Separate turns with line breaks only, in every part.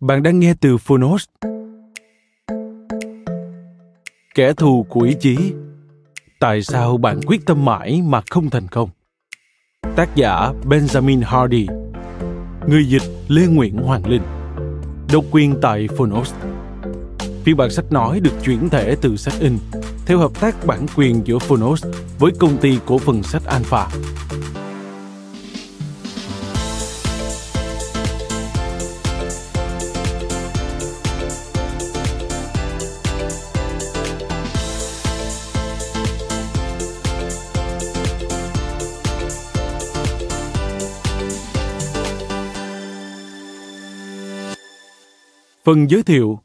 Bạn đang nghe từ Phonos. Kẻ thù của ý chí. Tại sao bạn quyết tâm mãi mà không thành công? Tác giả Benjamin Hardy. Người dịch Lê Nguyễn Hoàng Linh. Độc quyền tại Phonos. Phiên bản sách nói được chuyển thể từ sách in, theo hợp tác bản quyền giữa Phonos với công ty cổ phần sách Alpha. Phần giới thiệu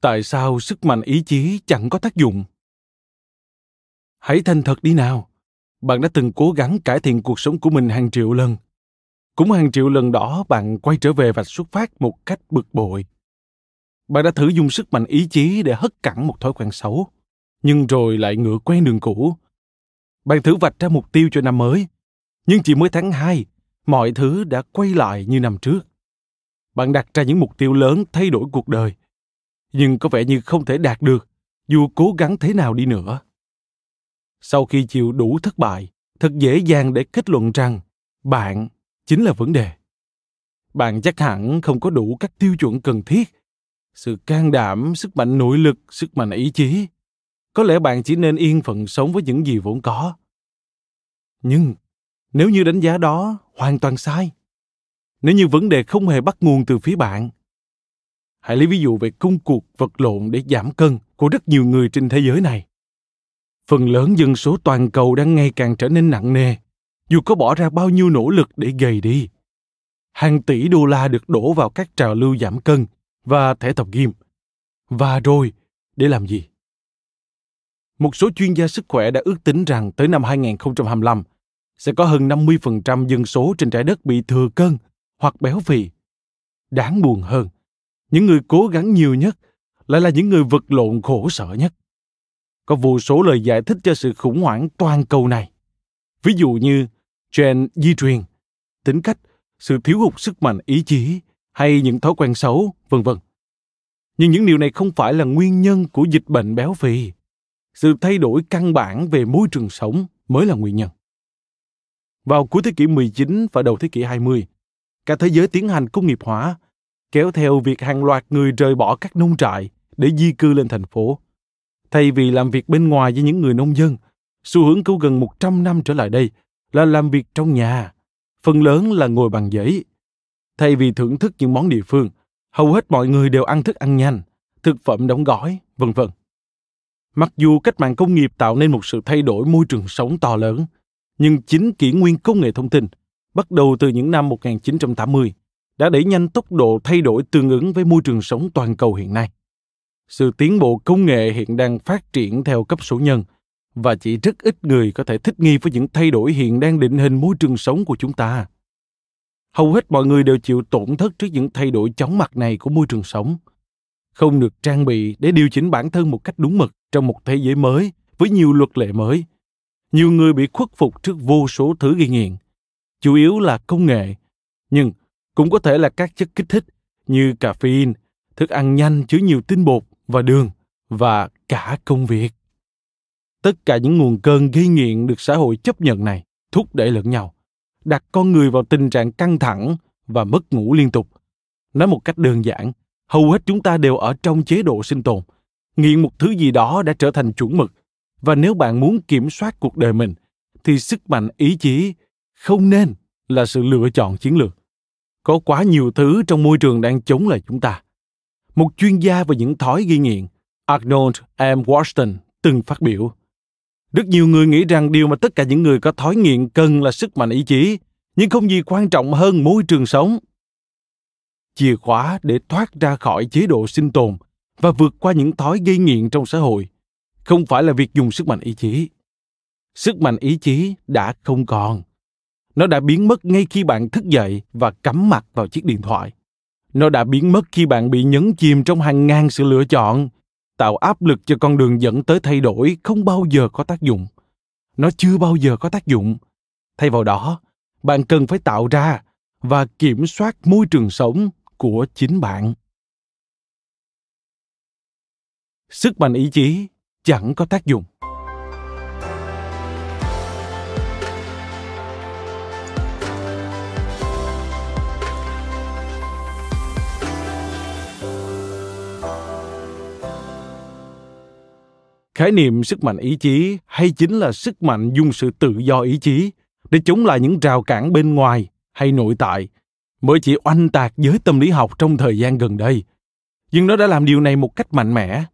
Tại sao sức mạnh ý chí chẳng có tác dụng? Hãy thành thật đi nào. Bạn đã từng cố gắng cải thiện cuộc sống của mình hàng triệu lần. Cũng hàng triệu lần đó bạn quay trở về vạch xuất phát một cách bực bội. Bạn đã thử dùng sức mạnh ý chí để hất cẳng một thói quen xấu, nhưng rồi lại ngựa quen đường cũ. Bạn thử vạch ra mục tiêu cho năm mới, nhưng chỉ mới tháng 2, mọi thứ đã quay lại như năm trước bạn đặt ra những mục tiêu lớn thay đổi cuộc đời. Nhưng có vẻ như không thể đạt được, dù cố gắng thế nào đi nữa. Sau khi chịu đủ thất bại, thật dễ dàng để kết luận rằng, bạn chính là vấn đề. Bạn chắc hẳn không có đủ các tiêu chuẩn cần thiết. Sự can đảm, sức mạnh nội lực, sức mạnh ý chí. Có lẽ bạn chỉ nên yên phận sống với những gì vốn có. Nhưng, nếu như đánh giá đó hoàn toàn sai nếu như vấn đề không hề bắt nguồn từ phía bạn, hãy lấy ví dụ về công cuộc vật lộn để giảm cân của rất nhiều người trên thế giới này. Phần lớn dân số toàn cầu đang ngày càng trở nên nặng nề, dù có bỏ ra bao nhiêu nỗ lực để gầy đi. Hàng tỷ đô la được đổ vào các trào lưu giảm cân và thể tập gym. Và rồi, để làm gì? Một số chuyên gia sức khỏe đã ước tính rằng tới năm 2025 sẽ có hơn 50% dân số trên trái đất bị thừa cân hoặc béo phì. Đáng buồn hơn, những người cố gắng nhiều nhất lại là những người vật lộn khổ sở nhất. Có vô số lời giải thích cho sự khủng hoảng toàn cầu này. Ví dụ như gen di truyền, tính cách, sự thiếu hụt sức mạnh ý chí hay những thói quen xấu, vân vân. Nhưng những điều này không phải là nguyên nhân của dịch bệnh béo phì. Sự thay đổi căn bản về môi trường sống mới là nguyên nhân. Vào cuối thế kỷ 19 và đầu thế kỷ 20, cả thế giới tiến hành công nghiệp hóa, kéo theo việc hàng loạt người rời bỏ các nông trại để di cư lên thành phố. Thay vì làm việc bên ngoài với những người nông dân, xu hướng cứu gần 100 năm trở lại đây là làm việc trong nhà, phần lớn là ngồi bằng giấy. Thay vì thưởng thức những món địa phương, hầu hết mọi người đều ăn thức ăn nhanh, thực phẩm đóng gói, vân vân. Mặc dù cách mạng công nghiệp tạo nên một sự thay đổi môi trường sống to lớn, nhưng chính kỷ nguyên công nghệ thông tin bắt đầu từ những năm 1980, đã đẩy nhanh tốc độ thay đổi tương ứng với môi trường sống toàn cầu hiện nay. Sự tiến bộ công nghệ hiện đang phát triển theo cấp số nhân và chỉ rất ít người có thể thích nghi với những thay đổi hiện đang định hình môi trường sống của chúng ta. Hầu hết mọi người đều chịu tổn thất trước những thay đổi chóng mặt này của môi trường sống. Không được trang bị để điều chỉnh bản thân một cách đúng mực trong một thế giới mới với nhiều luật lệ mới. Nhiều người bị khuất phục trước vô số thứ gây nghiện – chủ yếu là công nghệ, nhưng cũng có thể là các chất kích thích như caffeine, thức ăn nhanh chứa nhiều tinh bột và đường và cả công việc. tất cả những nguồn cơn gây nghiện được xã hội chấp nhận này thúc đẩy lẫn nhau đặt con người vào tình trạng căng thẳng và mất ngủ liên tục nói một cách đơn giản hầu hết chúng ta đều ở trong chế độ sinh tồn nghiện một thứ gì đó đã trở thành chuẩn mực và nếu bạn muốn kiểm soát cuộc đời mình thì sức mạnh ý chí không nên là sự lựa chọn chiến lược. Có quá nhiều thứ trong môi trường đang chống lại chúng ta. Một chuyên gia về những thói ghi nghiện, arnold m. Washington, từng phát biểu. Rất nhiều người nghĩ rằng điều mà tất cả những người có thói nghiện cần là sức mạnh ý chí, nhưng không gì quan trọng hơn môi trường sống. Chìa khóa để thoát ra khỏi chế độ sinh tồn và vượt qua những thói gây nghiện trong xã hội không phải là việc dùng sức mạnh ý chí. Sức mạnh ý chí đã không còn nó đã biến mất ngay khi bạn thức dậy và cắm mặt vào chiếc điện thoại. Nó đã biến mất khi bạn bị nhấn chìm trong hàng ngàn sự lựa chọn, tạo áp lực cho con đường dẫn tới thay đổi không bao giờ có tác dụng. Nó chưa bao giờ có tác dụng. Thay vào đó, bạn cần phải tạo ra và kiểm soát môi trường sống của chính bạn. Sức mạnh ý chí chẳng có tác dụng. Khái niệm sức mạnh ý chí hay chính là sức mạnh dùng sự tự do ý chí để chống lại những rào cản bên ngoài hay nội tại, mới chỉ oanh tạc giới tâm lý học trong thời gian gần đây. Nhưng nó đã làm điều này một cách mạnh mẽ.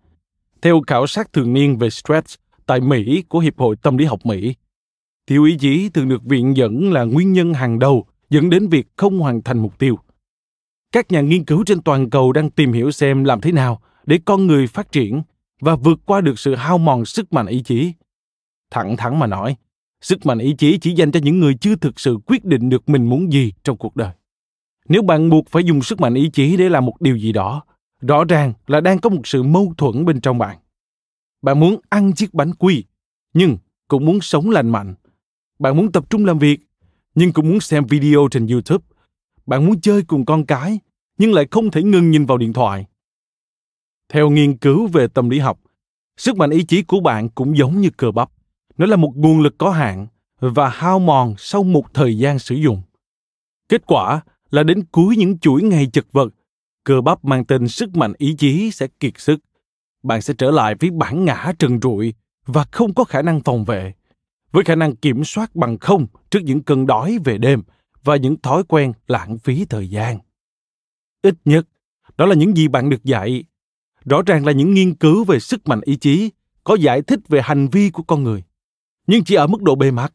Theo khảo sát thường niên về stress tại mỹ của hiệp hội tâm lý học mỹ, thiếu ý chí thường được viện dẫn là nguyên nhân hàng đầu dẫn đến việc không hoàn thành mục tiêu. Các nhà nghiên cứu trên toàn cầu đang tìm hiểu xem làm thế nào để con người phát triển và vượt qua được sự hao mòn sức mạnh ý chí. Thẳng thắn mà nói, sức mạnh ý chí chỉ dành cho những người chưa thực sự quyết định được mình muốn gì trong cuộc đời. Nếu bạn buộc phải dùng sức mạnh ý chí để làm một điều gì đó, rõ ràng là đang có một sự mâu thuẫn bên trong bạn. Bạn muốn ăn chiếc bánh quy, nhưng cũng muốn sống lành mạnh. Bạn muốn tập trung làm việc, nhưng cũng muốn xem video trên YouTube. Bạn muốn chơi cùng con cái, nhưng lại không thể ngừng nhìn vào điện thoại theo nghiên cứu về tâm lý học, sức mạnh ý chí của bạn cũng giống như cơ bắp. Nó là một nguồn lực có hạn và hao mòn sau một thời gian sử dụng. Kết quả là đến cuối những chuỗi ngày chật vật, cơ bắp mang tên sức mạnh ý chí sẽ kiệt sức. Bạn sẽ trở lại với bản ngã trần trụi và không có khả năng phòng vệ, với khả năng kiểm soát bằng không trước những cơn đói về đêm và những thói quen lãng phí thời gian. Ít nhất, đó là những gì bạn được dạy rõ ràng là những nghiên cứu về sức mạnh ý chí có giải thích về hành vi của con người, nhưng chỉ ở mức độ bề mặt.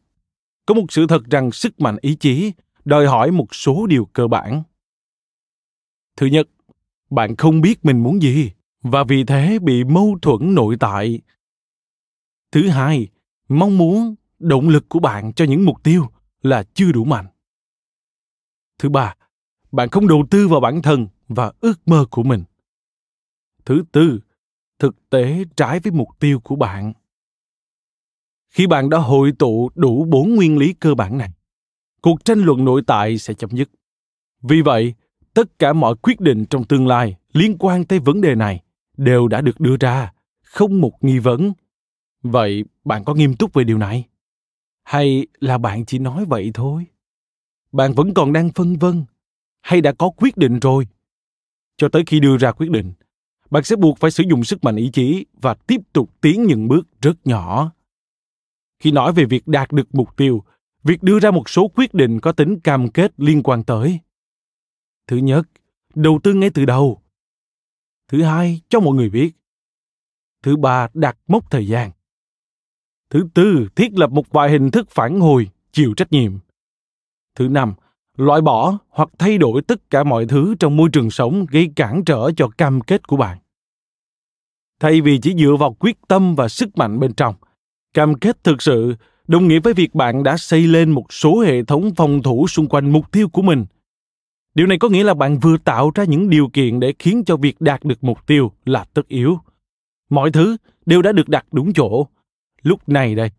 Có một sự thật rằng sức mạnh ý chí đòi hỏi một số điều cơ bản. Thứ nhất, bạn không biết mình muốn gì và vì thế bị mâu thuẫn nội tại. Thứ hai, mong muốn, động lực của bạn cho những mục tiêu là chưa đủ mạnh. Thứ ba, bạn không đầu tư vào bản thân và ước mơ của mình thứ tư, thực tế trái với mục tiêu của bạn. Khi bạn đã hội tụ đủ bốn nguyên lý cơ bản này, cuộc tranh luận nội tại sẽ chấm dứt. Vì vậy, tất cả mọi quyết định trong tương lai liên quan tới vấn đề này đều đã được đưa ra, không một nghi vấn. Vậy bạn có nghiêm túc về điều này? Hay là bạn chỉ nói vậy thôi? Bạn vẫn còn đang phân vân, hay đã có quyết định rồi? Cho tới khi đưa ra quyết định bạn sẽ buộc phải sử dụng sức mạnh ý chí và tiếp tục tiến những bước rất nhỏ. Khi nói về việc đạt được mục tiêu, việc đưa ra một số quyết định có tính cam kết liên quan tới. Thứ nhất, đầu tư ngay từ đầu. Thứ hai, cho mọi người biết. Thứ ba, đặt mốc thời gian. Thứ tư, thiết lập một vài hình thức phản hồi, chịu trách nhiệm. Thứ năm loại bỏ hoặc thay đổi tất cả mọi thứ trong môi trường sống gây cản trở cho cam kết của bạn. Thay vì chỉ dựa vào quyết tâm và sức mạnh bên trong, cam kết thực sự, đồng nghĩa với việc bạn đã xây lên một số hệ thống phòng thủ xung quanh mục tiêu của mình. Điều này có nghĩa là bạn vừa tạo ra những điều kiện để khiến cho việc đạt được mục tiêu là tất yếu. Mọi thứ đều đã được đặt đúng chỗ. Lúc này đây,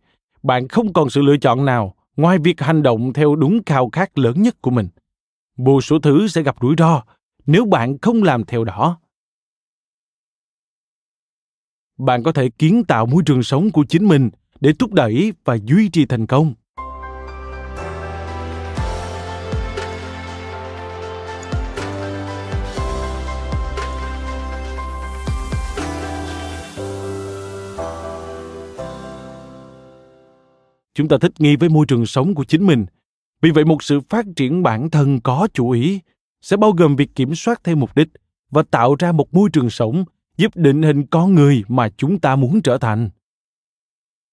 bạn không còn sự lựa chọn nào ngoài việc hành động theo đúng khao khát lớn nhất của mình, vô số thứ sẽ gặp rủi ro nếu bạn không làm theo đó. Bạn có thể kiến tạo môi trường sống của chính mình để thúc đẩy và duy trì thành công. Chúng ta thích nghi với môi trường sống của chính mình. Vì vậy, một sự phát triển bản thân có chủ ý sẽ bao gồm việc kiểm soát theo mục đích và tạo ra một môi trường sống giúp định hình con người mà chúng ta muốn trở thành.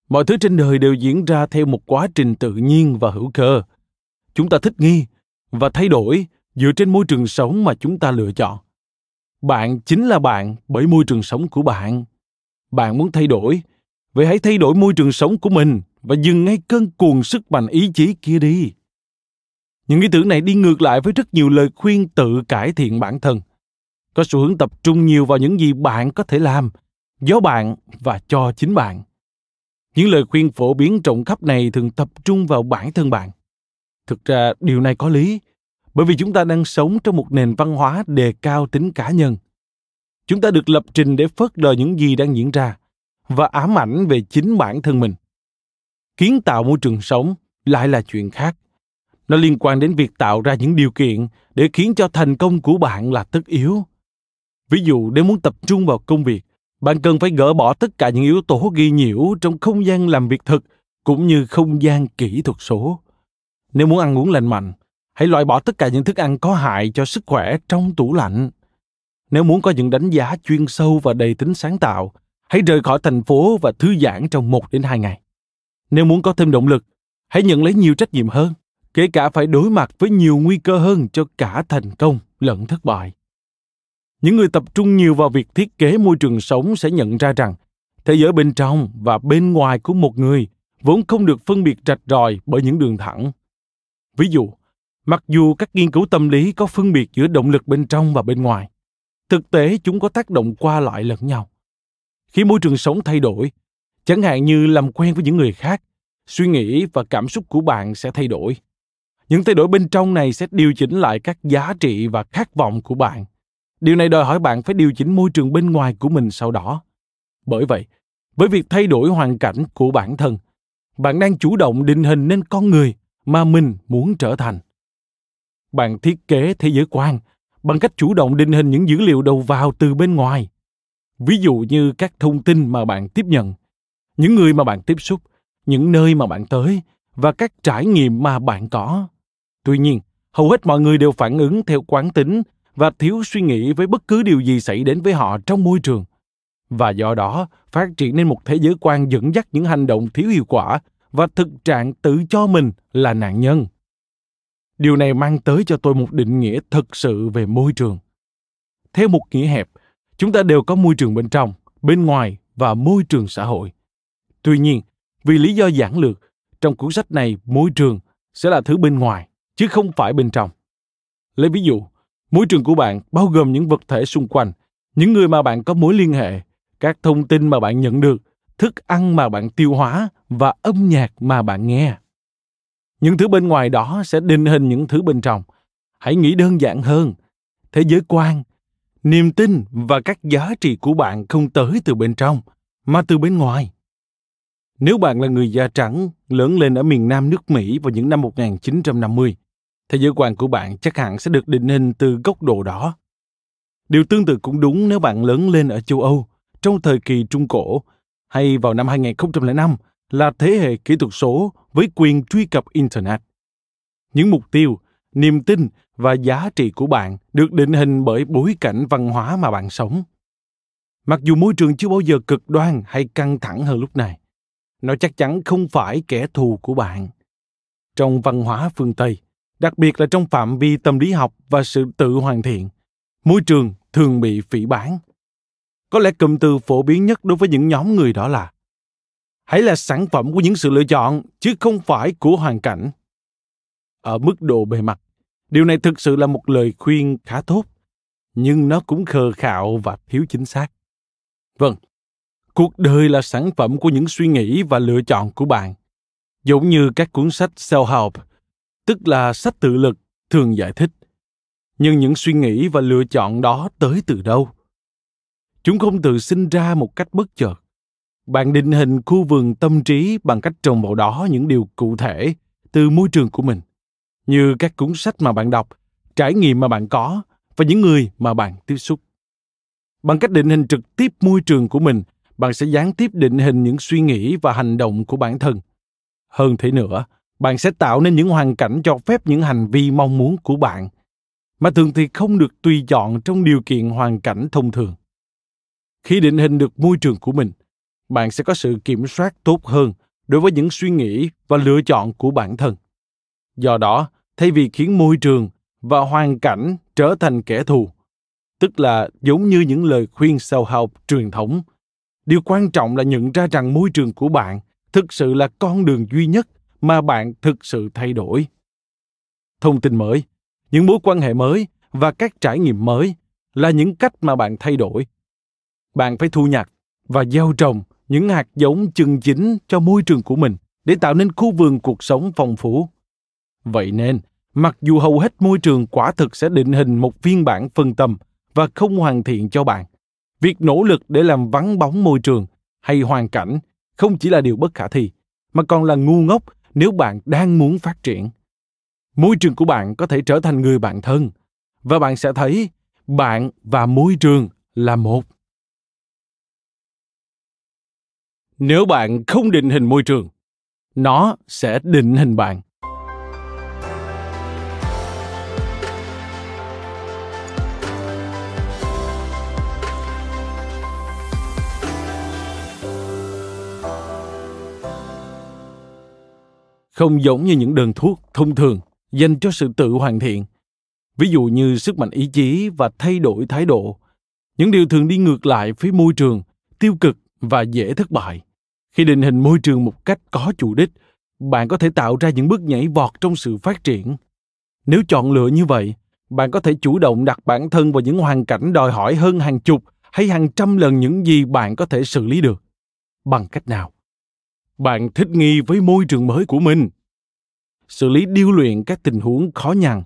Mọi thứ trên đời đều diễn ra theo một quá trình tự nhiên và hữu cơ. Chúng ta thích nghi và thay đổi dựa trên môi trường sống mà chúng ta lựa chọn. Bạn chính là bạn bởi môi trường sống của bạn. Bạn muốn thay đổi, vậy hãy thay đổi môi trường sống của mình và dừng ngay cơn cuồng sức mạnh ý chí kia đi. Những ý tưởng này đi ngược lại với rất nhiều lời khuyên tự cải thiện bản thân. Có xu hướng tập trung nhiều vào những gì bạn có thể làm do bạn và cho chính bạn. Những lời khuyên phổ biến rộng khắp này thường tập trung vào bản thân bạn. Thực ra, điều này có lý, bởi vì chúng ta đang sống trong một nền văn hóa đề cao tính cá nhân. Chúng ta được lập trình để phớt lờ những gì đang diễn ra và ám ảnh về chính bản thân mình kiến tạo môi trường sống lại là chuyện khác. Nó liên quan đến việc tạo ra những điều kiện để khiến cho thành công của bạn là tất yếu. Ví dụ, nếu muốn tập trung vào công việc, bạn cần phải gỡ bỏ tất cả những yếu tố ghi nhiễu trong không gian làm việc thực cũng như không gian kỹ thuật số. Nếu muốn ăn uống lành mạnh, hãy loại bỏ tất cả những thức ăn có hại cho sức khỏe trong tủ lạnh. Nếu muốn có những đánh giá chuyên sâu và đầy tính sáng tạo, hãy rời khỏi thành phố và thư giãn trong một đến hai ngày nếu muốn có thêm động lực, hãy nhận lấy nhiều trách nhiệm hơn, kể cả phải đối mặt với nhiều nguy cơ hơn cho cả thành công lẫn thất bại. Những người tập trung nhiều vào việc thiết kế môi trường sống sẽ nhận ra rằng, thế giới bên trong và bên ngoài của một người vốn không được phân biệt rạch ròi bởi những đường thẳng. Ví dụ, mặc dù các nghiên cứu tâm lý có phân biệt giữa động lực bên trong và bên ngoài, thực tế chúng có tác động qua lại lẫn nhau. Khi môi trường sống thay đổi chẳng hạn như làm quen với những người khác, suy nghĩ và cảm xúc của bạn sẽ thay đổi. Những thay đổi bên trong này sẽ điều chỉnh lại các giá trị và khát vọng của bạn. Điều này đòi hỏi bạn phải điều chỉnh môi trường bên ngoài của mình sau đó. Bởi vậy, với việc thay đổi hoàn cảnh của bản thân, bạn đang chủ động định hình nên con người mà mình muốn trở thành. Bạn thiết kế thế giới quan bằng cách chủ động định hình những dữ liệu đầu vào từ bên ngoài. Ví dụ như các thông tin mà bạn tiếp nhận những người mà bạn tiếp xúc, những nơi mà bạn tới và các trải nghiệm mà bạn có. Tuy nhiên, hầu hết mọi người đều phản ứng theo quán tính và thiếu suy nghĩ với bất cứ điều gì xảy đến với họ trong môi trường. Và do đó, phát triển nên một thế giới quan dẫn dắt những hành động thiếu hiệu quả và thực trạng tự cho mình là nạn nhân. Điều này mang tới cho tôi một định nghĩa thực sự về môi trường. Theo một nghĩa hẹp, chúng ta đều có môi trường bên trong, bên ngoài và môi trường xã hội tuy nhiên, vì lý do giản lược, trong cuốn sách này môi trường sẽ là thứ bên ngoài, chứ không phải bên trong. Lấy ví dụ, môi trường của bạn bao gồm những vật thể xung quanh, những người mà bạn có mối liên hệ, các thông tin mà bạn nhận được, thức ăn mà bạn tiêu hóa và âm nhạc mà bạn nghe. Những thứ bên ngoài đó sẽ định hình những thứ bên trong. Hãy nghĩ đơn giản hơn, thế giới quan, niềm tin và các giá trị của bạn không tới từ bên trong, mà từ bên ngoài nếu bạn là người da trắng lớn lên ở miền Nam nước Mỹ vào những năm 1950, thế giới quan của bạn chắc hẳn sẽ được định hình từ góc độ đó. Điều tương tự cũng đúng nếu bạn lớn lên ở châu Âu trong thời kỳ Trung Cổ hay vào năm 2005 là thế hệ kỹ thuật số với quyền truy cập Internet. Những mục tiêu, niềm tin và giá trị của bạn được định hình bởi bối cảnh văn hóa mà bạn sống. Mặc dù môi trường chưa bao giờ cực đoan hay căng thẳng hơn lúc này, nó chắc chắn không phải kẻ thù của bạn. Trong văn hóa phương Tây, đặc biệt là trong phạm vi tâm lý học và sự tự hoàn thiện, môi trường thường bị phỉ bán. Có lẽ cụm từ phổ biến nhất đối với những nhóm người đó là hãy là sản phẩm của những sự lựa chọn chứ không phải của hoàn cảnh. Ở mức độ bề mặt, điều này thực sự là một lời khuyên khá tốt, nhưng nó cũng khờ khạo và thiếu chính xác. Vâng, cuộc đời là sản phẩm của những suy nghĩ và lựa chọn của bạn, giống như các cuốn sách self-help, tức là sách tự lực, thường giải thích. Nhưng những suy nghĩ và lựa chọn đó tới từ đâu? Chúng không tự sinh ra một cách bất chợt. Bạn định hình khu vườn tâm trí bằng cách trồng vào đó những điều cụ thể từ môi trường của mình, như các cuốn sách mà bạn đọc, trải nghiệm mà bạn có và những người mà bạn tiếp xúc. Bằng cách định hình trực tiếp môi trường của mình bạn sẽ gián tiếp định hình những suy nghĩ và hành động của bản thân. Hơn thế nữa, bạn sẽ tạo nên những hoàn cảnh cho phép những hành vi mong muốn của bạn, mà thường thì không được tùy chọn trong điều kiện hoàn cảnh thông thường. Khi định hình được môi trường của mình, bạn sẽ có sự kiểm soát tốt hơn đối với những suy nghĩ và lựa chọn của bản thân. Do đó, thay vì khiến môi trường và hoàn cảnh trở thành kẻ thù, tức là giống như những lời khuyên self help truyền thống điều quan trọng là nhận ra rằng môi trường của bạn thực sự là con đường duy nhất mà bạn thực sự thay đổi. Thông tin mới, những mối quan hệ mới và các trải nghiệm mới là những cách mà bạn thay đổi. Bạn phải thu nhặt và gieo trồng những hạt giống chân chính cho môi trường của mình để tạo nên khu vườn cuộc sống phong phú. Vậy nên, mặc dù hầu hết môi trường quả thực sẽ định hình một phiên bản phân tâm và không hoàn thiện cho bạn việc nỗ lực để làm vắng bóng môi trường hay hoàn cảnh không chỉ là điều bất khả thi, mà còn là ngu ngốc nếu bạn đang muốn phát triển. Môi trường của bạn có thể trở thành người bạn thân, và bạn sẽ thấy bạn và môi trường là một. Nếu bạn không định hình môi trường, nó sẽ định hình bạn. Không giống như những đơn thuốc thông thường dành cho sự tự hoàn thiện. Ví dụ như sức mạnh ý chí và thay đổi thái độ. Những điều thường đi ngược lại với môi trường, tiêu cực và dễ thất bại. Khi định hình môi trường một cách có chủ đích, bạn có thể tạo ra những bước nhảy vọt trong sự phát triển. Nếu chọn lựa như vậy, bạn có thể chủ động đặt bản thân vào những hoàn cảnh đòi hỏi hơn hàng chục hay hàng trăm lần những gì bạn có thể xử lý được. Bằng cách nào? Bạn thích nghi với môi trường mới của mình. Xử lý điêu luyện các tình huống khó nhằn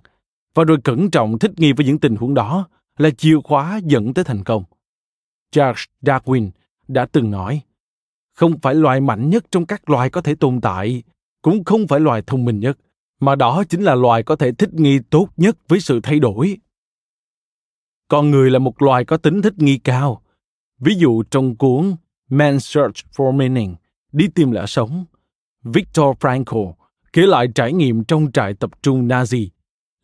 và rồi cẩn trọng thích nghi với những tình huống đó là chìa khóa dẫn tới thành công. Charles darwin đã từng nói, không phải loài mạnh nhất trong các loài có thể tồn tại, cũng không phải loài thông minh nhất, mà đó chính là loài có thể thích nghi tốt nhất với sự thay đổi. Con người là một loài có tính thích nghi cao. Ví dụ trong cuốn man's search for meaning đi tìm lẽ sống. Victor frankl kể lại trải nghiệm trong trại tập trung nazi,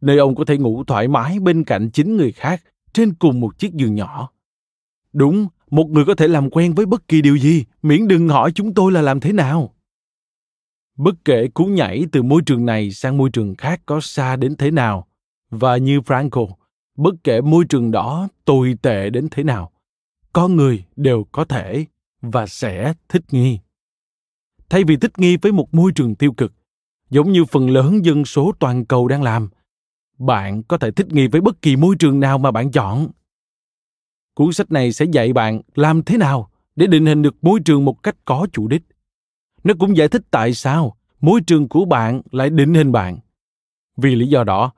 nơi ông có thể ngủ thoải mái bên cạnh chín người khác trên cùng một chiếc giường nhỏ. Đúng, một người có thể làm quen với bất kỳ điều gì, miễn đừng hỏi chúng tôi là làm thế nào. Bất kể cú nhảy từ môi trường này sang môi trường khác có xa đến thế nào, và như frankl, bất kể môi trường đó tồi tệ đến thế nào, con người đều có thể và sẽ thích nghi thay vì thích nghi với một môi trường tiêu cực, giống như phần lớn dân số toàn cầu đang làm. Bạn có thể thích nghi với bất kỳ môi trường nào mà bạn chọn. Cuốn sách này sẽ dạy bạn làm thế nào để định hình được môi trường một cách có chủ đích. Nó cũng giải thích tại sao môi trường của bạn lại định hình bạn. Vì lý do đó,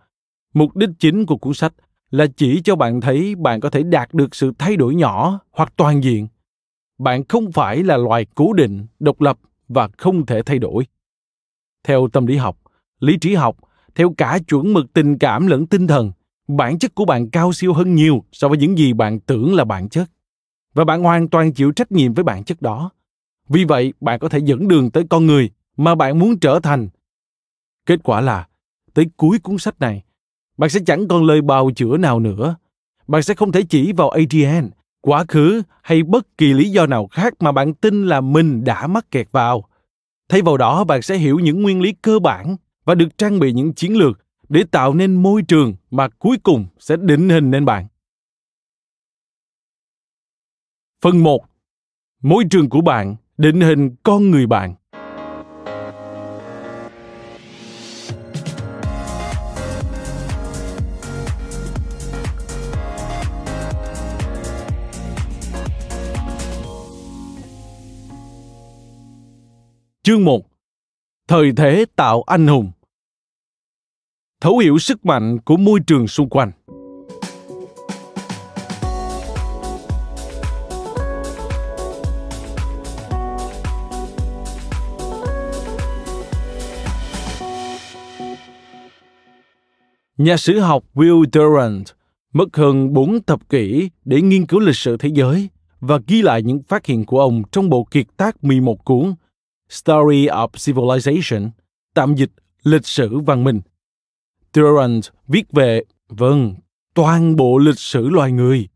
mục đích chính của cuốn sách là chỉ cho bạn thấy bạn có thể đạt được sự thay đổi nhỏ hoặc toàn diện. Bạn không phải là loài cố định, độc lập và không thể thay đổi. Theo tâm lý học, lý trí học, theo cả chuẩn mực tình cảm lẫn tinh thần, bản chất của bạn cao siêu hơn nhiều so với những gì bạn tưởng là bản chất. Và bạn hoàn toàn chịu trách nhiệm với bản chất đó. Vì vậy, bạn có thể dẫn đường tới con người mà bạn muốn trở thành. Kết quả là, tới cuối cuốn sách này, bạn sẽ chẳng còn lời bào chữa nào nữa. Bạn sẽ không thể chỉ vào adn quá khứ hay bất kỳ lý do nào khác mà bạn tin là mình đã mắc kẹt vào thay vào đó, bạn sẽ hiểu những nguyên lý cơ bản và được trang bị những chiến lược để tạo nên môi trường mà cuối cùng sẽ định hình nên bạn. Phần 1. Môi trường của bạn định hình con người bạn. Chương 1 Thời thế tạo anh hùng. Thấu hiểu sức mạnh của môi trường xung quanh. Nhà sử học Will Durant mất hơn 4 thập kỷ để nghiên cứu lịch sử thế giới và ghi lại những phát hiện của ông trong bộ kiệt tác 11 cuốn Story of Civilization, tạm dịch lịch sử văn minh. Durant viết về, vâng, toàn bộ lịch sử loài người.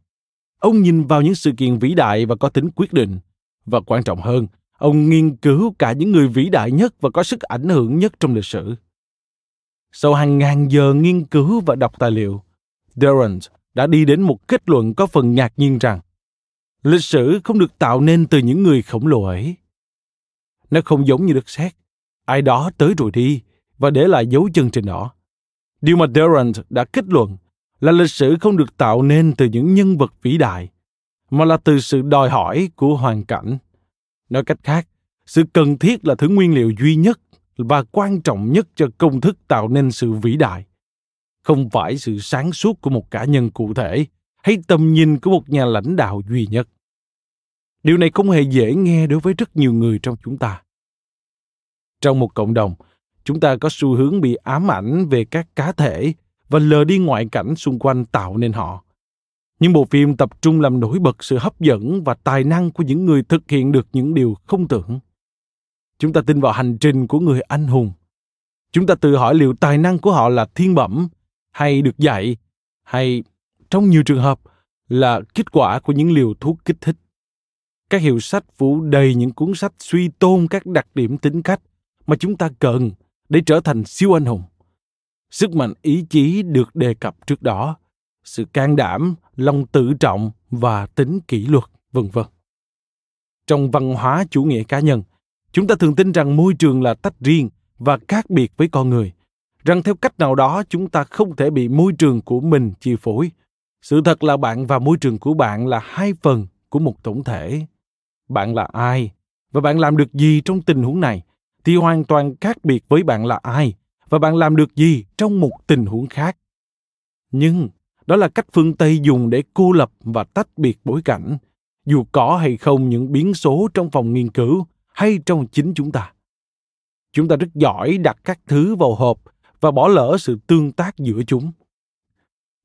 Ông nhìn vào những sự kiện vĩ đại và có tính quyết định. Và quan trọng hơn, ông nghiên cứu cả những người vĩ đại nhất và có sức ảnh hưởng nhất trong lịch sử. Sau hàng ngàn giờ nghiên cứu và đọc tài liệu, Durant đã đi đến một kết luận có phần ngạc nhiên rằng lịch sử không được tạo nên từ những người khổng lồ ấy. Nó không giống như đất sét, ai đó tới rồi đi và để lại dấu chân trên nó. Điều mà Durant đã kết luận là lịch sử không được tạo nên từ những nhân vật vĩ đại, mà là từ sự đòi hỏi của hoàn cảnh. Nói cách khác, sự cần thiết là thứ nguyên liệu duy nhất và quan trọng nhất cho công thức tạo nên sự vĩ đại không phải sự sáng suốt của một cá nhân cụ thể hay tầm nhìn của một nhà lãnh đạo duy nhất điều này không hề dễ nghe đối với rất nhiều người trong chúng ta. Trong một cộng đồng, chúng ta có xu hướng bị ám ảnh về các cá thể và lờ đi ngoại cảnh xung quanh tạo nên họ. Nhưng bộ phim tập trung làm nổi bật sự hấp dẫn và tài năng của những người thực hiện được những điều không tưởng. Chúng ta tin vào hành trình của người anh hùng. Chúng ta tự hỏi liệu tài năng của họ là thiên bẩm hay được dạy, hay trong nhiều trường hợp là kết quả của những liều thuốc kích thích các hiệu sách phủ đầy những cuốn sách suy tôn các đặc điểm tính cách mà chúng ta cần để trở thành siêu anh hùng. Sức mạnh ý chí được đề cập trước đó, sự can đảm, lòng tự trọng và tính kỷ luật, vân vân. Trong văn hóa chủ nghĩa cá nhân, chúng ta thường tin rằng môi trường là tách riêng và khác biệt với con người, rằng theo cách nào đó chúng ta không thể bị môi trường của mình chi phối. Sự thật là bạn và môi trường của bạn là hai phần của một tổng thể bạn là ai và bạn làm được gì trong tình huống này thì hoàn toàn khác biệt với bạn là ai và bạn làm được gì trong một tình huống khác. Nhưng đó là cách phương tây dùng để cô lập và tách biệt bối cảnh, dù có hay không những biến số trong phòng nghiên cứu hay trong chính chúng ta. Chúng ta rất giỏi đặt các thứ vào hộp và bỏ lỡ sự tương tác giữa chúng.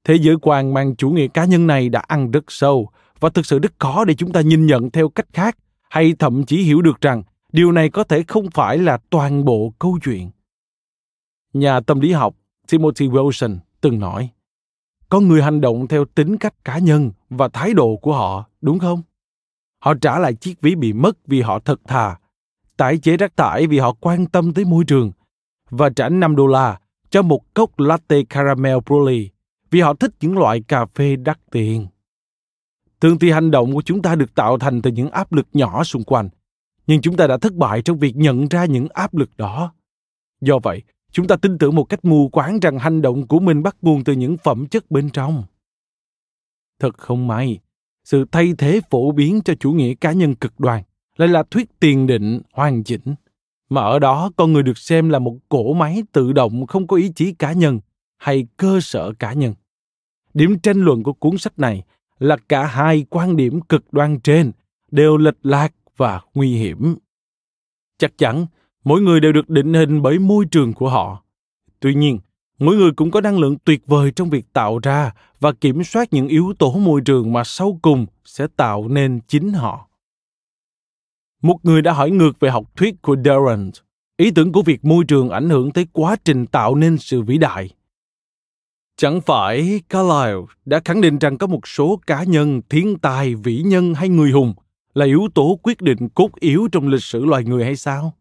Thế giới quan mang chủ nghĩa cá nhân này đã ăn rất sâu và thực sự rất khó để chúng ta nhìn nhận theo cách khác, hay thậm chí hiểu được rằng điều này có thể không phải là toàn bộ câu chuyện nhà tâm lý học timothy wilson từng nói, có người hành động theo tính cách cá nhân và thái độ của họ, đúng không họ trả lại chiếc ví bị mất vì họ thật thà, tái chế rác thải vì họ quan tâm tới môi trường, và trả 5 đô la cho một cốc latte caramel brulee vì họ thích những loại cà phê đắt tiền. Thường thì hành động của chúng ta được tạo thành từ những áp lực nhỏ xung quanh, nhưng chúng ta đã thất bại trong việc nhận ra những áp lực đó. Do vậy, chúng ta tin tưởng một cách mù quáng rằng hành động của mình bắt nguồn từ những phẩm chất bên trong. Thật không may, sự thay thế phổ biến cho chủ nghĩa cá nhân cực đoan lại là thuyết tiền định hoàn chỉnh mà ở đó con người được xem là một cỗ máy tự động không có ý chí cá nhân hay cơ sở cá nhân điểm tranh luận của cuốn sách này là cả hai quan điểm cực đoan trên đều lệch lạc và nguy hiểm. Chắc chắn mỗi người đều được định hình bởi môi trường của họ. Tuy nhiên mỗi người cũng có năng lượng tuyệt vời trong việc tạo ra và kiểm soát những yếu tố môi trường mà sau cùng sẽ tạo nên chính họ. Một người đã hỏi ngược về học thuyết của Durant, ý tưởng của việc môi trường ảnh hưởng tới quá trình tạo nên sự vĩ đại. Chẳng phải Carlyle đã khẳng định rằng có một số cá nhân, thiên tài, vĩ nhân hay người hùng là yếu tố quyết định cốt yếu trong lịch sử loài người hay sao?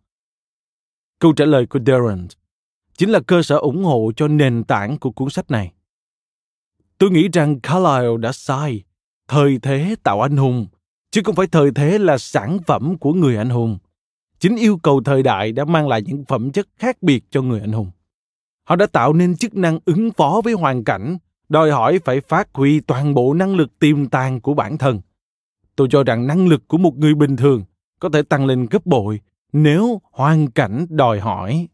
Câu trả lời của Durant chính là cơ sở ủng hộ cho nền tảng của cuốn sách này. Tôi nghĩ rằng Carlyle đã sai. Thời thế tạo anh hùng chứ không phải thời thế là sản phẩm của người anh hùng chính yêu cầu thời đại đã mang lại những phẩm chất khác biệt cho người anh hùng họ đã tạo nên chức năng ứng phó với hoàn cảnh, đòi hỏi phải phát huy toàn bộ năng lực tiềm tàng của bản thân. Tôi cho rằng năng lực của một người bình thường có thể tăng lên gấp bội nếu hoàn cảnh đòi hỏi.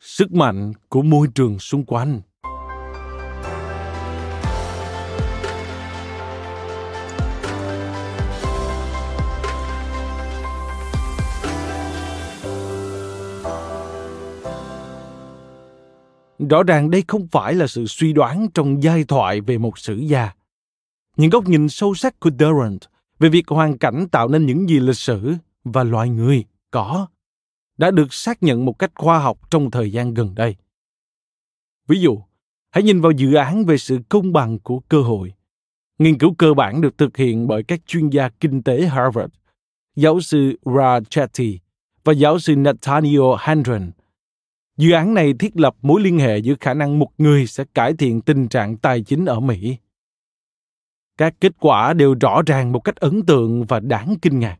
Sức mạnh của môi trường xung quanh. Rõ ràng đây không phải là sự suy đoán trong giai thoại về một sử gia. Những góc nhìn sâu sắc của Durant về việc hoàn cảnh tạo nên những gì lịch sử và loài người có đã được xác nhận một cách khoa học trong thời gian gần đây. Ví dụ, hãy nhìn vào dự án về sự công bằng của cơ hội. Nghiên cứu cơ bản được thực hiện bởi các chuyên gia kinh tế Harvard, giáo sư Ra Chetty và giáo sư Nathaniel Hendren. Dự án này thiết lập mối liên hệ giữa khả năng một người sẽ cải thiện tình trạng tài chính ở Mỹ. Các kết quả đều rõ ràng một cách ấn tượng và đáng kinh ngạc.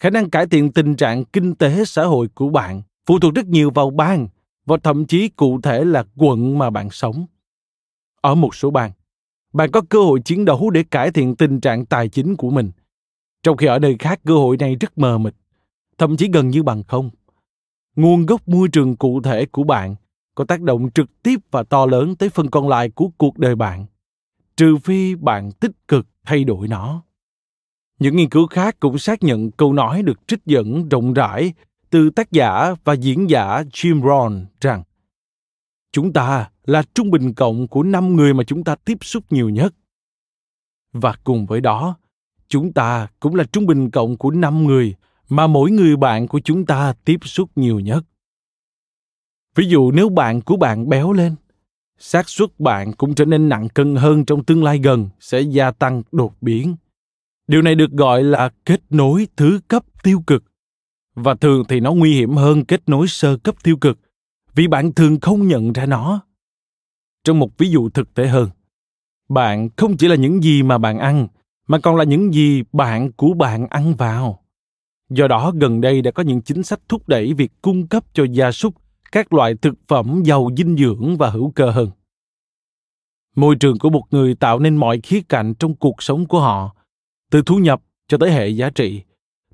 Khả năng cải thiện tình trạng kinh tế xã hội của bạn phụ thuộc rất nhiều vào bang và thậm chí cụ thể là quận mà bạn sống. Ở một số bang, bạn có cơ hội chiến đấu để cải thiện tình trạng tài chính của mình, trong khi ở nơi khác cơ hội này rất mờ mịt, thậm chí gần như bằng không. Nguồn gốc môi trường cụ thể của bạn có tác động trực tiếp và to lớn tới phần còn lại của cuộc đời bạn, trừ phi bạn tích cực thay đổi nó. Những nghiên cứu khác cũng xác nhận câu nói được trích dẫn rộng rãi từ tác giả và diễn giả Jim Rohn rằng chúng ta là trung bình cộng của năm người mà chúng ta tiếp xúc nhiều nhất. Và cùng với đó, chúng ta cũng là trung bình cộng của năm người mà mỗi người bạn của chúng ta tiếp xúc nhiều nhất. Ví dụ nếu bạn của bạn béo lên, xác suất bạn cũng trở nên nặng cân hơn trong tương lai gần sẽ gia tăng đột biến. Điều này được gọi là kết nối thứ cấp tiêu cực. Và thường thì nó nguy hiểm hơn kết nối sơ cấp tiêu cực vì bạn thường không nhận ra nó. Trong một ví dụ thực tế hơn, bạn không chỉ là những gì mà bạn ăn, mà còn là những gì bạn của bạn ăn vào. Do đó, gần đây đã có những chính sách thúc đẩy việc cung cấp cho gia súc các loại thực phẩm giàu dinh dưỡng và hữu cơ hơn. Môi trường của một người tạo nên mọi khía cạnh trong cuộc sống của họ, từ thu nhập cho tới hệ giá trị,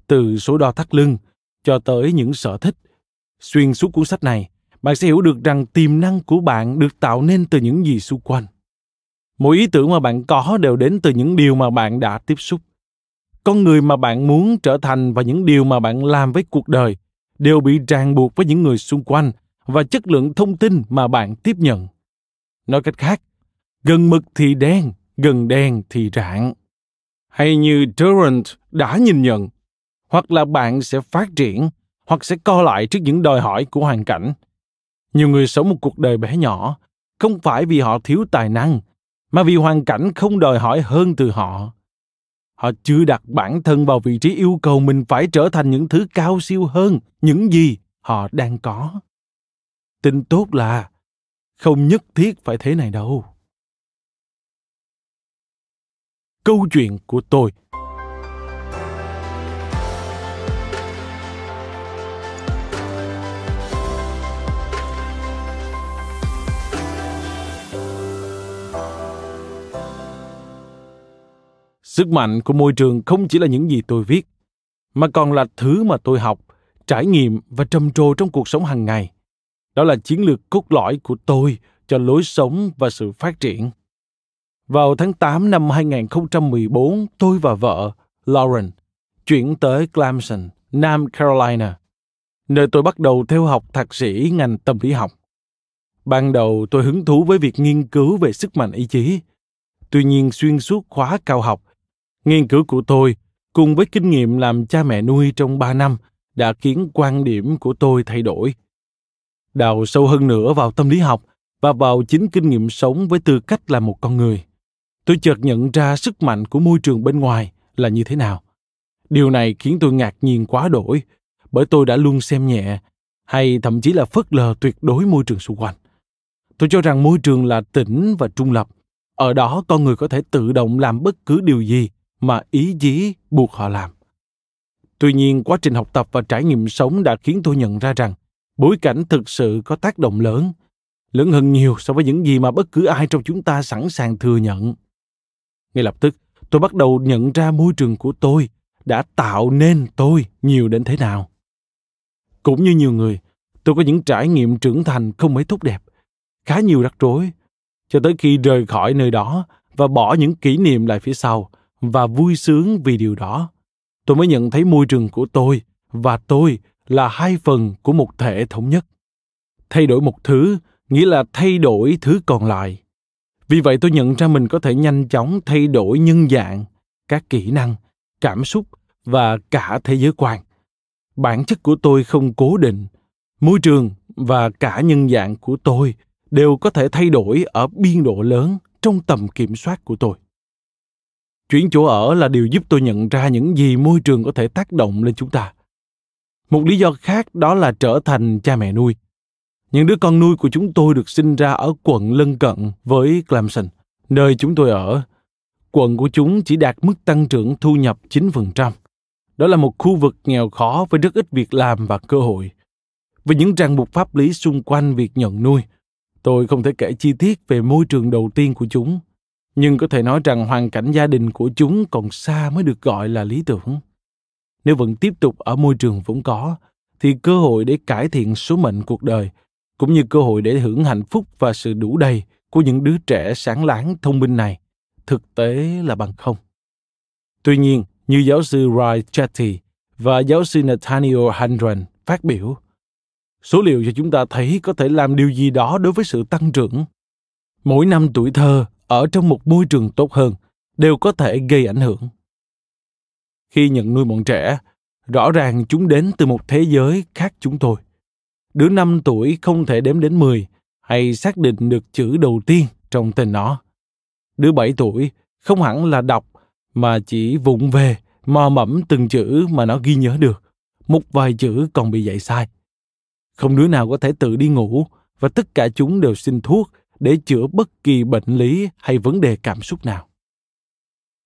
từ số đo thắt lưng cho tới những sở thích. Xuyên suốt cuốn sách này, bạn sẽ hiểu được rằng tiềm năng của bạn được tạo nên từ những gì xung quanh. Mỗi ý tưởng mà bạn có đều đến từ những điều mà bạn đã tiếp xúc. Con người mà bạn muốn trở thành và những điều mà bạn làm với cuộc đời đều bị ràng buộc với những người xung quanh và chất lượng thông tin mà bạn tiếp nhận. Nói cách khác, gần mực thì đen, gần đen thì rạng. Hay như Durant đã nhìn nhận, hoặc là bạn sẽ phát triển, hoặc sẽ co lại trước những đòi hỏi của hoàn cảnh. Nhiều người sống một cuộc đời bé nhỏ, không phải vì họ thiếu tài năng, mà vì hoàn cảnh không đòi hỏi hơn từ họ. Họ chưa đặt bản thân vào vị trí yêu cầu mình phải trở thành những thứ cao siêu hơn, những gì họ đang có. Tin tốt là không nhất thiết phải thế này đâu. Câu chuyện của tôi sức mạnh của môi trường không chỉ là những gì tôi viết mà còn là thứ mà tôi học trải nghiệm và trầm trồ trong cuộc sống hàng ngày đó là chiến lược cốt lõi của tôi cho lối sống và sự phát triển. Vào tháng 8 năm 2014, tôi và vợ, Lauren, chuyển tới Clemson, Nam Carolina, nơi tôi bắt đầu theo học thạc sĩ ngành tâm lý học. Ban đầu tôi hứng thú với việc nghiên cứu về sức mạnh ý chí. Tuy nhiên xuyên suốt khóa cao học, nghiên cứu của tôi cùng với kinh nghiệm làm cha mẹ nuôi trong 3 năm đã khiến quan điểm của tôi thay đổi – đào sâu hơn nữa vào tâm lý học và vào chính kinh nghiệm sống với tư cách là một con người. Tôi chợt nhận ra sức mạnh của môi trường bên ngoài là như thế nào. Điều này khiến tôi ngạc nhiên quá đổi, bởi tôi đã luôn xem nhẹ hay thậm chí là phớt lờ tuyệt đối môi trường xung quanh. Tôi cho rằng môi trường là tĩnh và trung lập, ở đó con người có thể tự động làm bất cứ điều gì mà ý chí buộc họ làm. Tuy nhiên, quá trình học tập và trải nghiệm sống đã khiến tôi nhận ra rằng bối cảnh thực sự có tác động lớn lớn hơn nhiều so với những gì mà bất cứ ai trong chúng ta sẵn sàng thừa nhận. Ngay lập tức, tôi bắt đầu nhận ra môi trường của tôi đã tạo nên tôi nhiều đến thế nào. Cũng như nhiều người, tôi có những trải nghiệm trưởng thành không mấy tốt đẹp, khá nhiều rắc rối, cho tới khi rời khỏi nơi đó và bỏ những kỷ niệm lại phía sau và vui sướng vì điều đó. Tôi mới nhận thấy môi trường của tôi và tôi là hai phần của một thể thống nhất. Thay đổi một thứ nghĩa là thay đổi thứ còn lại. Vì vậy tôi nhận ra mình có thể nhanh chóng thay đổi nhân dạng, các kỹ năng, cảm xúc và cả thế giới quan. Bản chất của tôi không cố định. Môi trường và cả nhân dạng của tôi đều có thể thay đổi ở biên độ lớn trong tầm kiểm soát của tôi chuyển chỗ ở là điều giúp tôi nhận ra những gì môi trường có thể tác động lên chúng ta một lý do khác đó là trở thành cha mẹ nuôi những đứa con nuôi của chúng tôi được sinh ra ở quận lân cận với Clemson, nơi chúng tôi ở. Quận của chúng chỉ đạt mức tăng trưởng thu nhập 9%. Đó là một khu vực nghèo khó với rất ít việc làm và cơ hội. Với những ràng buộc pháp lý xung quanh việc nhận nuôi, tôi không thể kể chi tiết về môi trường đầu tiên của chúng, nhưng có thể nói rằng hoàn cảnh gia đình của chúng còn xa mới được gọi là lý tưởng. Nếu vẫn tiếp tục ở môi trường vốn có, thì cơ hội để cải thiện số mệnh cuộc đời – cũng như cơ hội để hưởng hạnh phúc và sự đủ đầy của những đứa trẻ sáng láng thông minh này thực tế là bằng không tuy nhiên như giáo sư Ray Chetty và giáo sư Nathaniel Handren phát biểu số liệu cho chúng ta thấy có thể làm điều gì đó đối với sự tăng trưởng mỗi năm tuổi thơ ở trong một môi trường tốt hơn đều có thể gây ảnh hưởng khi nhận nuôi bọn trẻ, rõ ràng chúng đến từ một thế giới khác chúng tôi đứa 5 tuổi không thể đếm đến 10 hay xác định được chữ đầu tiên trong tên nó. Đứa 7 tuổi không hẳn là đọc mà chỉ vụng về, mò mẫm từng chữ mà nó ghi nhớ được. Một vài chữ còn bị dạy sai. Không đứa nào có thể tự đi ngủ và tất cả chúng đều xin thuốc để chữa bất kỳ bệnh lý hay vấn đề cảm xúc nào.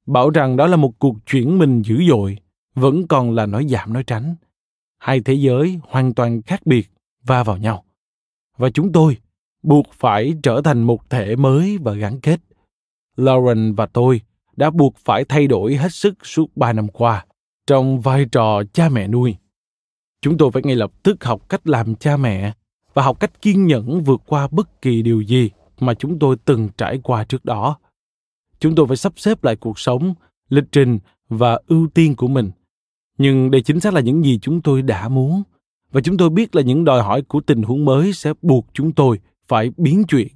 Bảo rằng đó là một cuộc chuyển mình dữ dội, vẫn còn là nói giảm nói tránh. Hai thế giới hoàn toàn khác biệt va vào nhau. Và chúng tôi buộc phải trở thành một thể mới và gắn kết. Lauren và tôi đã buộc phải thay đổi hết sức suốt ba năm qua trong vai trò cha mẹ nuôi. Chúng tôi phải ngay lập tức học cách làm cha mẹ và học cách kiên nhẫn vượt qua bất kỳ điều gì mà chúng tôi từng trải qua trước đó. Chúng tôi phải sắp xếp lại cuộc sống, lịch trình và ưu tiên của mình. Nhưng đây chính xác là những gì chúng tôi đã muốn và chúng tôi biết là những đòi hỏi của tình huống mới sẽ buộc chúng tôi phải biến chuyển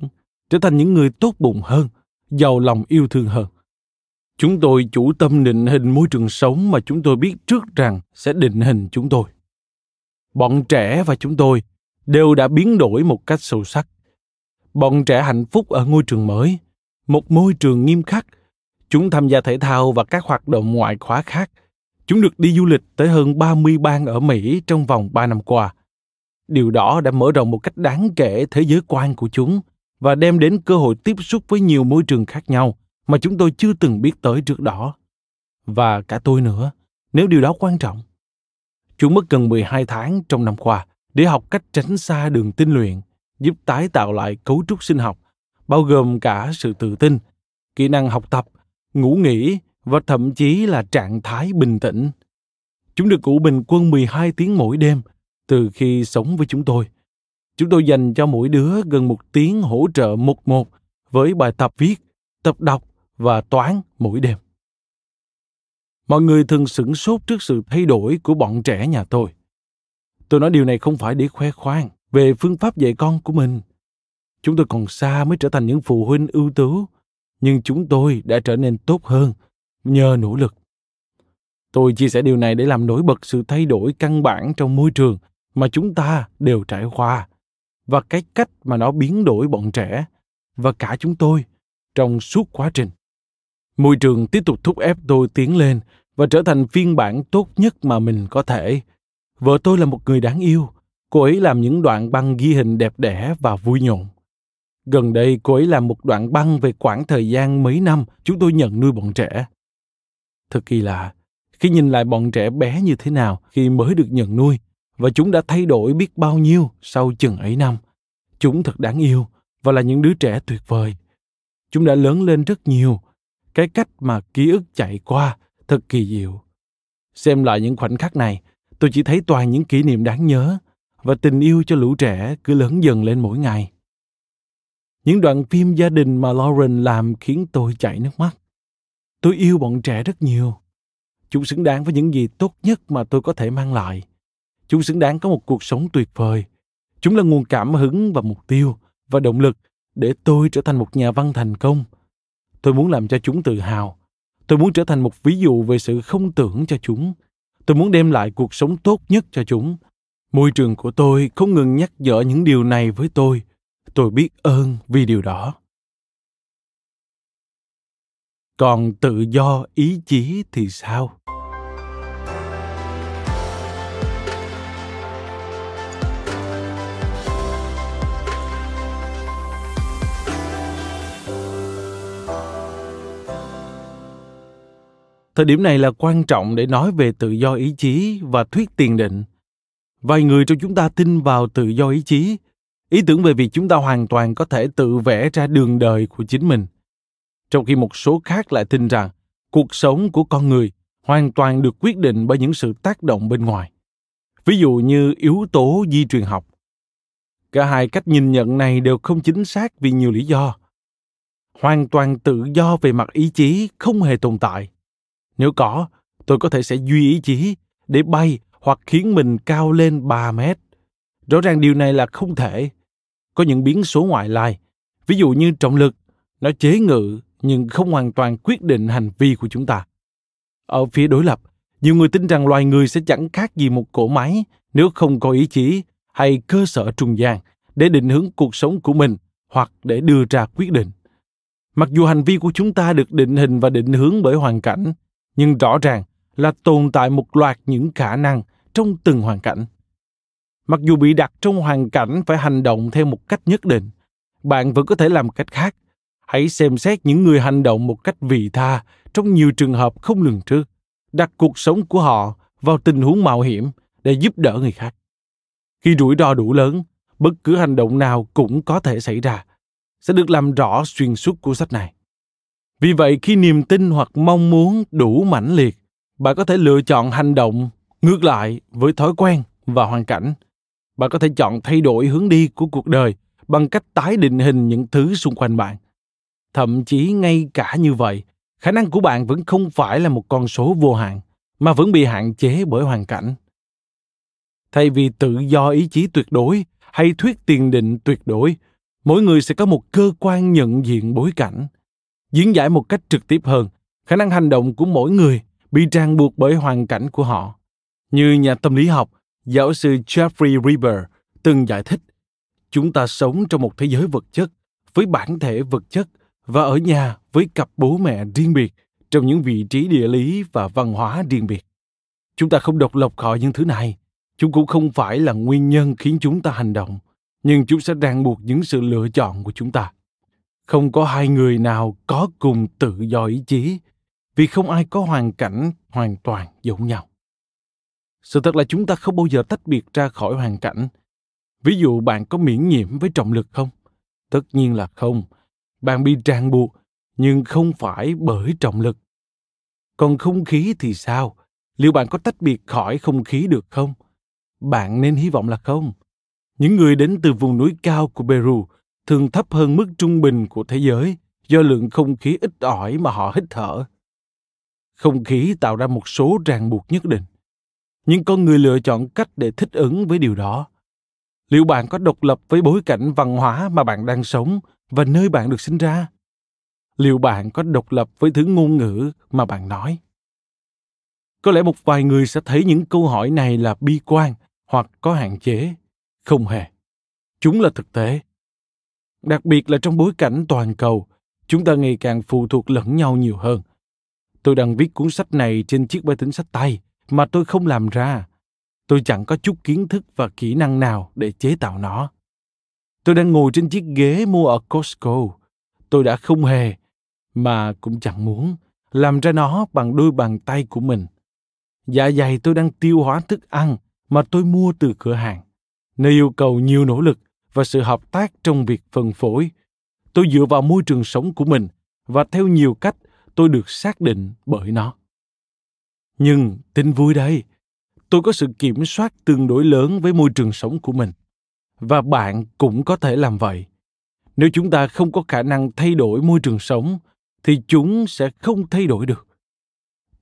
trở thành những người tốt bụng hơn giàu lòng yêu thương hơn chúng tôi chủ tâm định hình môi trường sống mà chúng tôi biết trước rằng sẽ định hình chúng tôi bọn trẻ và chúng tôi đều đã biến đổi một cách sâu sắc bọn trẻ hạnh phúc ở ngôi trường mới một môi trường nghiêm khắc chúng tham gia thể thao và các hoạt động ngoại khóa khác Chúng được đi du lịch tới hơn 30 bang ở Mỹ trong vòng 3 năm qua. Điều đó đã mở rộng một cách đáng kể thế giới quan của chúng và đem đến cơ hội tiếp xúc với nhiều môi trường khác nhau mà chúng tôi chưa từng biết tới trước đó. Và cả tôi nữa, nếu điều đó quan trọng. Chúng mất gần 12 tháng trong năm qua để học cách tránh xa đường tinh luyện, giúp tái tạo lại cấu trúc sinh học, bao gồm cả sự tự tin, kỹ năng học tập, ngủ nghỉ và thậm chí là trạng thái bình tĩnh. Chúng được ngủ bình quân 12 tiếng mỗi đêm từ khi sống với chúng tôi. Chúng tôi dành cho mỗi đứa gần một tiếng hỗ trợ một một với bài tập viết, tập đọc và toán mỗi đêm. Mọi người thường sửng sốt trước sự thay đổi của bọn trẻ nhà tôi. Tôi nói điều này không phải để khoe khoang về phương pháp dạy con của mình. Chúng tôi còn xa mới trở thành những phụ huynh ưu tú, nhưng chúng tôi đã trở nên tốt hơn nhờ nỗ lực. Tôi chia sẻ điều này để làm nổi bật sự thay đổi căn bản trong môi trường mà chúng ta đều trải qua và cái cách mà nó biến đổi bọn trẻ và cả chúng tôi trong suốt quá trình. Môi trường tiếp tục thúc ép tôi tiến lên và trở thành phiên bản tốt nhất mà mình có thể. Vợ tôi là một người đáng yêu. Cô ấy làm những đoạn băng ghi hình đẹp đẽ và vui nhộn. Gần đây cô ấy làm một đoạn băng về khoảng thời gian mấy năm chúng tôi nhận nuôi bọn trẻ. Thật kỳ lạ, khi nhìn lại bọn trẻ bé như thế nào khi mới được nhận nuôi và chúng đã thay đổi biết bao nhiêu sau chừng ấy năm. Chúng thật đáng yêu và là những đứa trẻ tuyệt vời. Chúng đã lớn lên rất nhiều. Cái cách mà ký ức chạy qua thật kỳ diệu. Xem lại những khoảnh khắc này, tôi chỉ thấy toàn những kỷ niệm đáng nhớ và tình yêu cho lũ trẻ cứ lớn dần lên mỗi ngày. Những đoạn phim gia đình mà Lauren làm khiến tôi chảy nước mắt. Tôi yêu bọn trẻ rất nhiều. Chúng xứng đáng với những gì tốt nhất mà tôi có thể mang lại. Chúng xứng đáng có một cuộc sống tuyệt vời. Chúng là nguồn cảm hứng và mục tiêu và động lực để tôi trở thành một nhà văn thành công. Tôi muốn làm cho chúng tự hào. Tôi muốn trở thành một ví dụ về sự không tưởng cho chúng. Tôi muốn đem lại cuộc sống tốt nhất cho chúng. Môi trường của tôi không ngừng nhắc nhở những điều này với tôi. Tôi biết ơn vì điều đó. Còn tự do ý chí thì sao? Thời điểm này là quan trọng để nói về tự do ý chí và thuyết tiền định. Vài người trong chúng ta tin vào tự do ý chí, ý tưởng về việc chúng ta hoàn toàn có thể tự vẽ ra đường đời của chính mình. Trong khi một số khác lại tin rằng cuộc sống của con người hoàn toàn được quyết định bởi những sự tác động bên ngoài. Ví dụ như yếu tố di truyền học. Cả hai cách nhìn nhận này đều không chính xác vì nhiều lý do. Hoàn toàn tự do về mặt ý chí không hề tồn tại nếu có, tôi có thể sẽ duy ý chí để bay hoặc khiến mình cao lên 3 mét. Rõ ràng điều này là không thể. Có những biến số ngoại lai, ví dụ như trọng lực, nó chế ngự nhưng không hoàn toàn quyết định hành vi của chúng ta. Ở phía đối lập, nhiều người tin rằng loài người sẽ chẳng khác gì một cỗ máy nếu không có ý chí hay cơ sở trung gian để định hướng cuộc sống của mình hoặc để đưa ra quyết định. Mặc dù hành vi của chúng ta được định hình và định hướng bởi hoàn cảnh, nhưng rõ ràng là tồn tại một loạt những khả năng trong từng hoàn cảnh. Mặc dù bị đặt trong hoàn cảnh phải hành động theo một cách nhất định, bạn vẫn có thể làm cách khác. Hãy xem xét những người hành động một cách vị tha trong nhiều trường hợp không lường trước, đặt cuộc sống của họ vào tình huống mạo hiểm để giúp đỡ người khác. Khi rủi ro đủ lớn, bất cứ hành động nào cũng có thể xảy ra, sẽ được làm rõ xuyên suốt của sách này. Vì vậy, khi niềm tin hoặc mong muốn đủ mãnh liệt, bạn có thể lựa chọn hành động ngược lại với thói quen và hoàn cảnh bạn có thể chọn thay đổi hướng đi của cuộc đời bằng cách tái định hình những thứ xung quanh bạn. Thậm chí ngay cả như vậy, khả năng của bạn vẫn không phải là một con số vô hạn, mà vẫn bị hạn chế bởi hoàn cảnh. Thay vì tự do ý chí tuyệt đối hay thuyết tiền định tuyệt đối, mỗi người sẽ có một cơ quan nhận diện bối cảnh. Diễn giải một cách trực tiếp hơn, khả năng hành động của mỗi người bị ràng buộc bởi hoàn cảnh của họ như nhà tâm lý học, giáo sư jeffrey Rieber từng giải thích, chúng ta sống trong một thế giới vật chất, với bản thể vật chất và ở nhà với cặp bố mẹ riêng biệt trong những vị trí địa lý và văn hóa riêng biệt. Chúng ta không độc lập khỏi những thứ này. Chúng cũng không phải là nguyên nhân khiến chúng ta hành động, nhưng chúng sẽ ràng buộc những sự lựa chọn của chúng ta. Không có hai người nào có cùng tự do ý chí, vì không ai có hoàn cảnh hoàn toàn giống nhau sự thật là chúng ta không bao giờ tách biệt ra khỏi hoàn cảnh. Ví dụ bạn có miễn nhiễm với trọng lực không? Tất nhiên là không. Bạn bị ràng buộc nhưng không phải bởi trọng lực. Còn không khí thì sao? Liệu bạn có tách biệt khỏi không khí được không? Bạn nên hy vọng là không. Những người đến từ vùng núi cao của peru thường thấp hơn mức trung bình của thế giới do lượng không khí ít ỏi mà họ hít thở. Không khí tạo ra một số ràng buộc nhất định, nhưng con người lựa chọn cách để thích ứng với điều đó. Liệu bạn có độc lập với bối cảnh văn hóa mà bạn đang sống và nơi bạn được sinh ra? Liệu bạn có độc lập với thứ ngôn ngữ mà bạn nói? Có lẽ một vài người sẽ thấy những câu hỏi này là bi quan hoặc có hạn chế. Không hề. Chúng là thực tế đặc biệt là trong bối cảnh toàn cầu, chúng ta ngày càng phụ thuộc lẫn nhau nhiều hơn tôi đang viết cuốn sách này trên chiếc máy tính sách tay mà tôi không làm ra. Tôi chẳng có chút kiến thức và kỹ năng nào để chế tạo nó. Tôi đang ngồi trên chiếc ghế mua ở costco. Tôi đã không hề, mà cũng chẳng muốn, làm ra nó bằng đôi bàn tay của mình. Dạ dày tôi đang tiêu hóa thức ăn mà tôi mua từ cửa hàng, nơi yêu cầu nhiều nỗ lực và sự hợp tác trong việc phân phối. Tôi dựa vào môi trường sống của mình và theo nhiều cách tôi được xác định bởi nó nhưng tin vui đây, tôi có sự kiểm soát tương đối lớn với môi trường sống của mình. Và bạn cũng có thể làm vậy. Nếu chúng ta không có khả năng thay đổi môi trường sống, thì chúng sẽ không thay đổi được.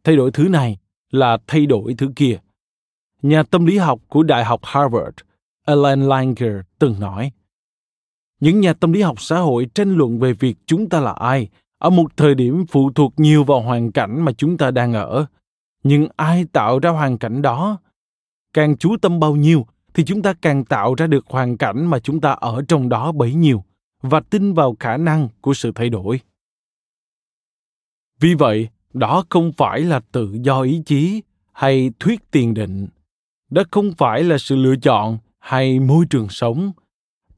Thay đổi thứ này là thay đổi thứ kia. Nhà tâm lý học của đại học harvard, Alan Langer từng nói. những nhà tâm lý học xã hội tranh luận về việc chúng ta là ai ở một thời điểm phụ thuộc nhiều vào hoàn cảnh mà chúng ta đang ở nhưng ai tạo ra hoàn cảnh đó? Càng chú tâm bao nhiêu thì chúng ta càng tạo ra được hoàn cảnh mà chúng ta ở trong đó bấy nhiêu và tin vào khả năng của sự thay đổi. Vì vậy, đó không phải là tự do ý chí hay thuyết tiền định. Đó không phải là sự lựa chọn hay môi trường sống.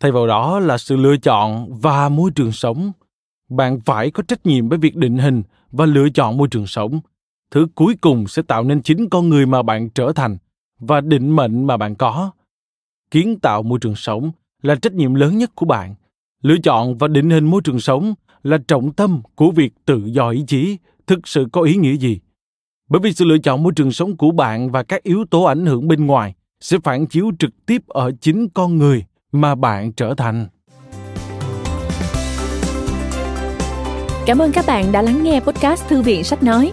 Thay vào đó là sự lựa chọn và môi trường sống. Bạn phải có trách nhiệm với việc định hình và lựa chọn môi trường sống thứ cuối cùng sẽ tạo nên chính con người mà bạn trở thành và định mệnh mà bạn có. Kiến tạo môi trường sống là trách nhiệm lớn nhất của bạn. Lựa chọn và định hình môi trường sống là trọng tâm của việc tự do ý chí, thực sự có ý nghĩa gì. Bởi vì sự lựa chọn môi trường sống của bạn và các yếu tố ảnh hưởng bên ngoài sẽ phản chiếu trực tiếp ở chính con người mà bạn trở thành.
Cảm ơn các bạn đã lắng nghe podcast thư viện sách nói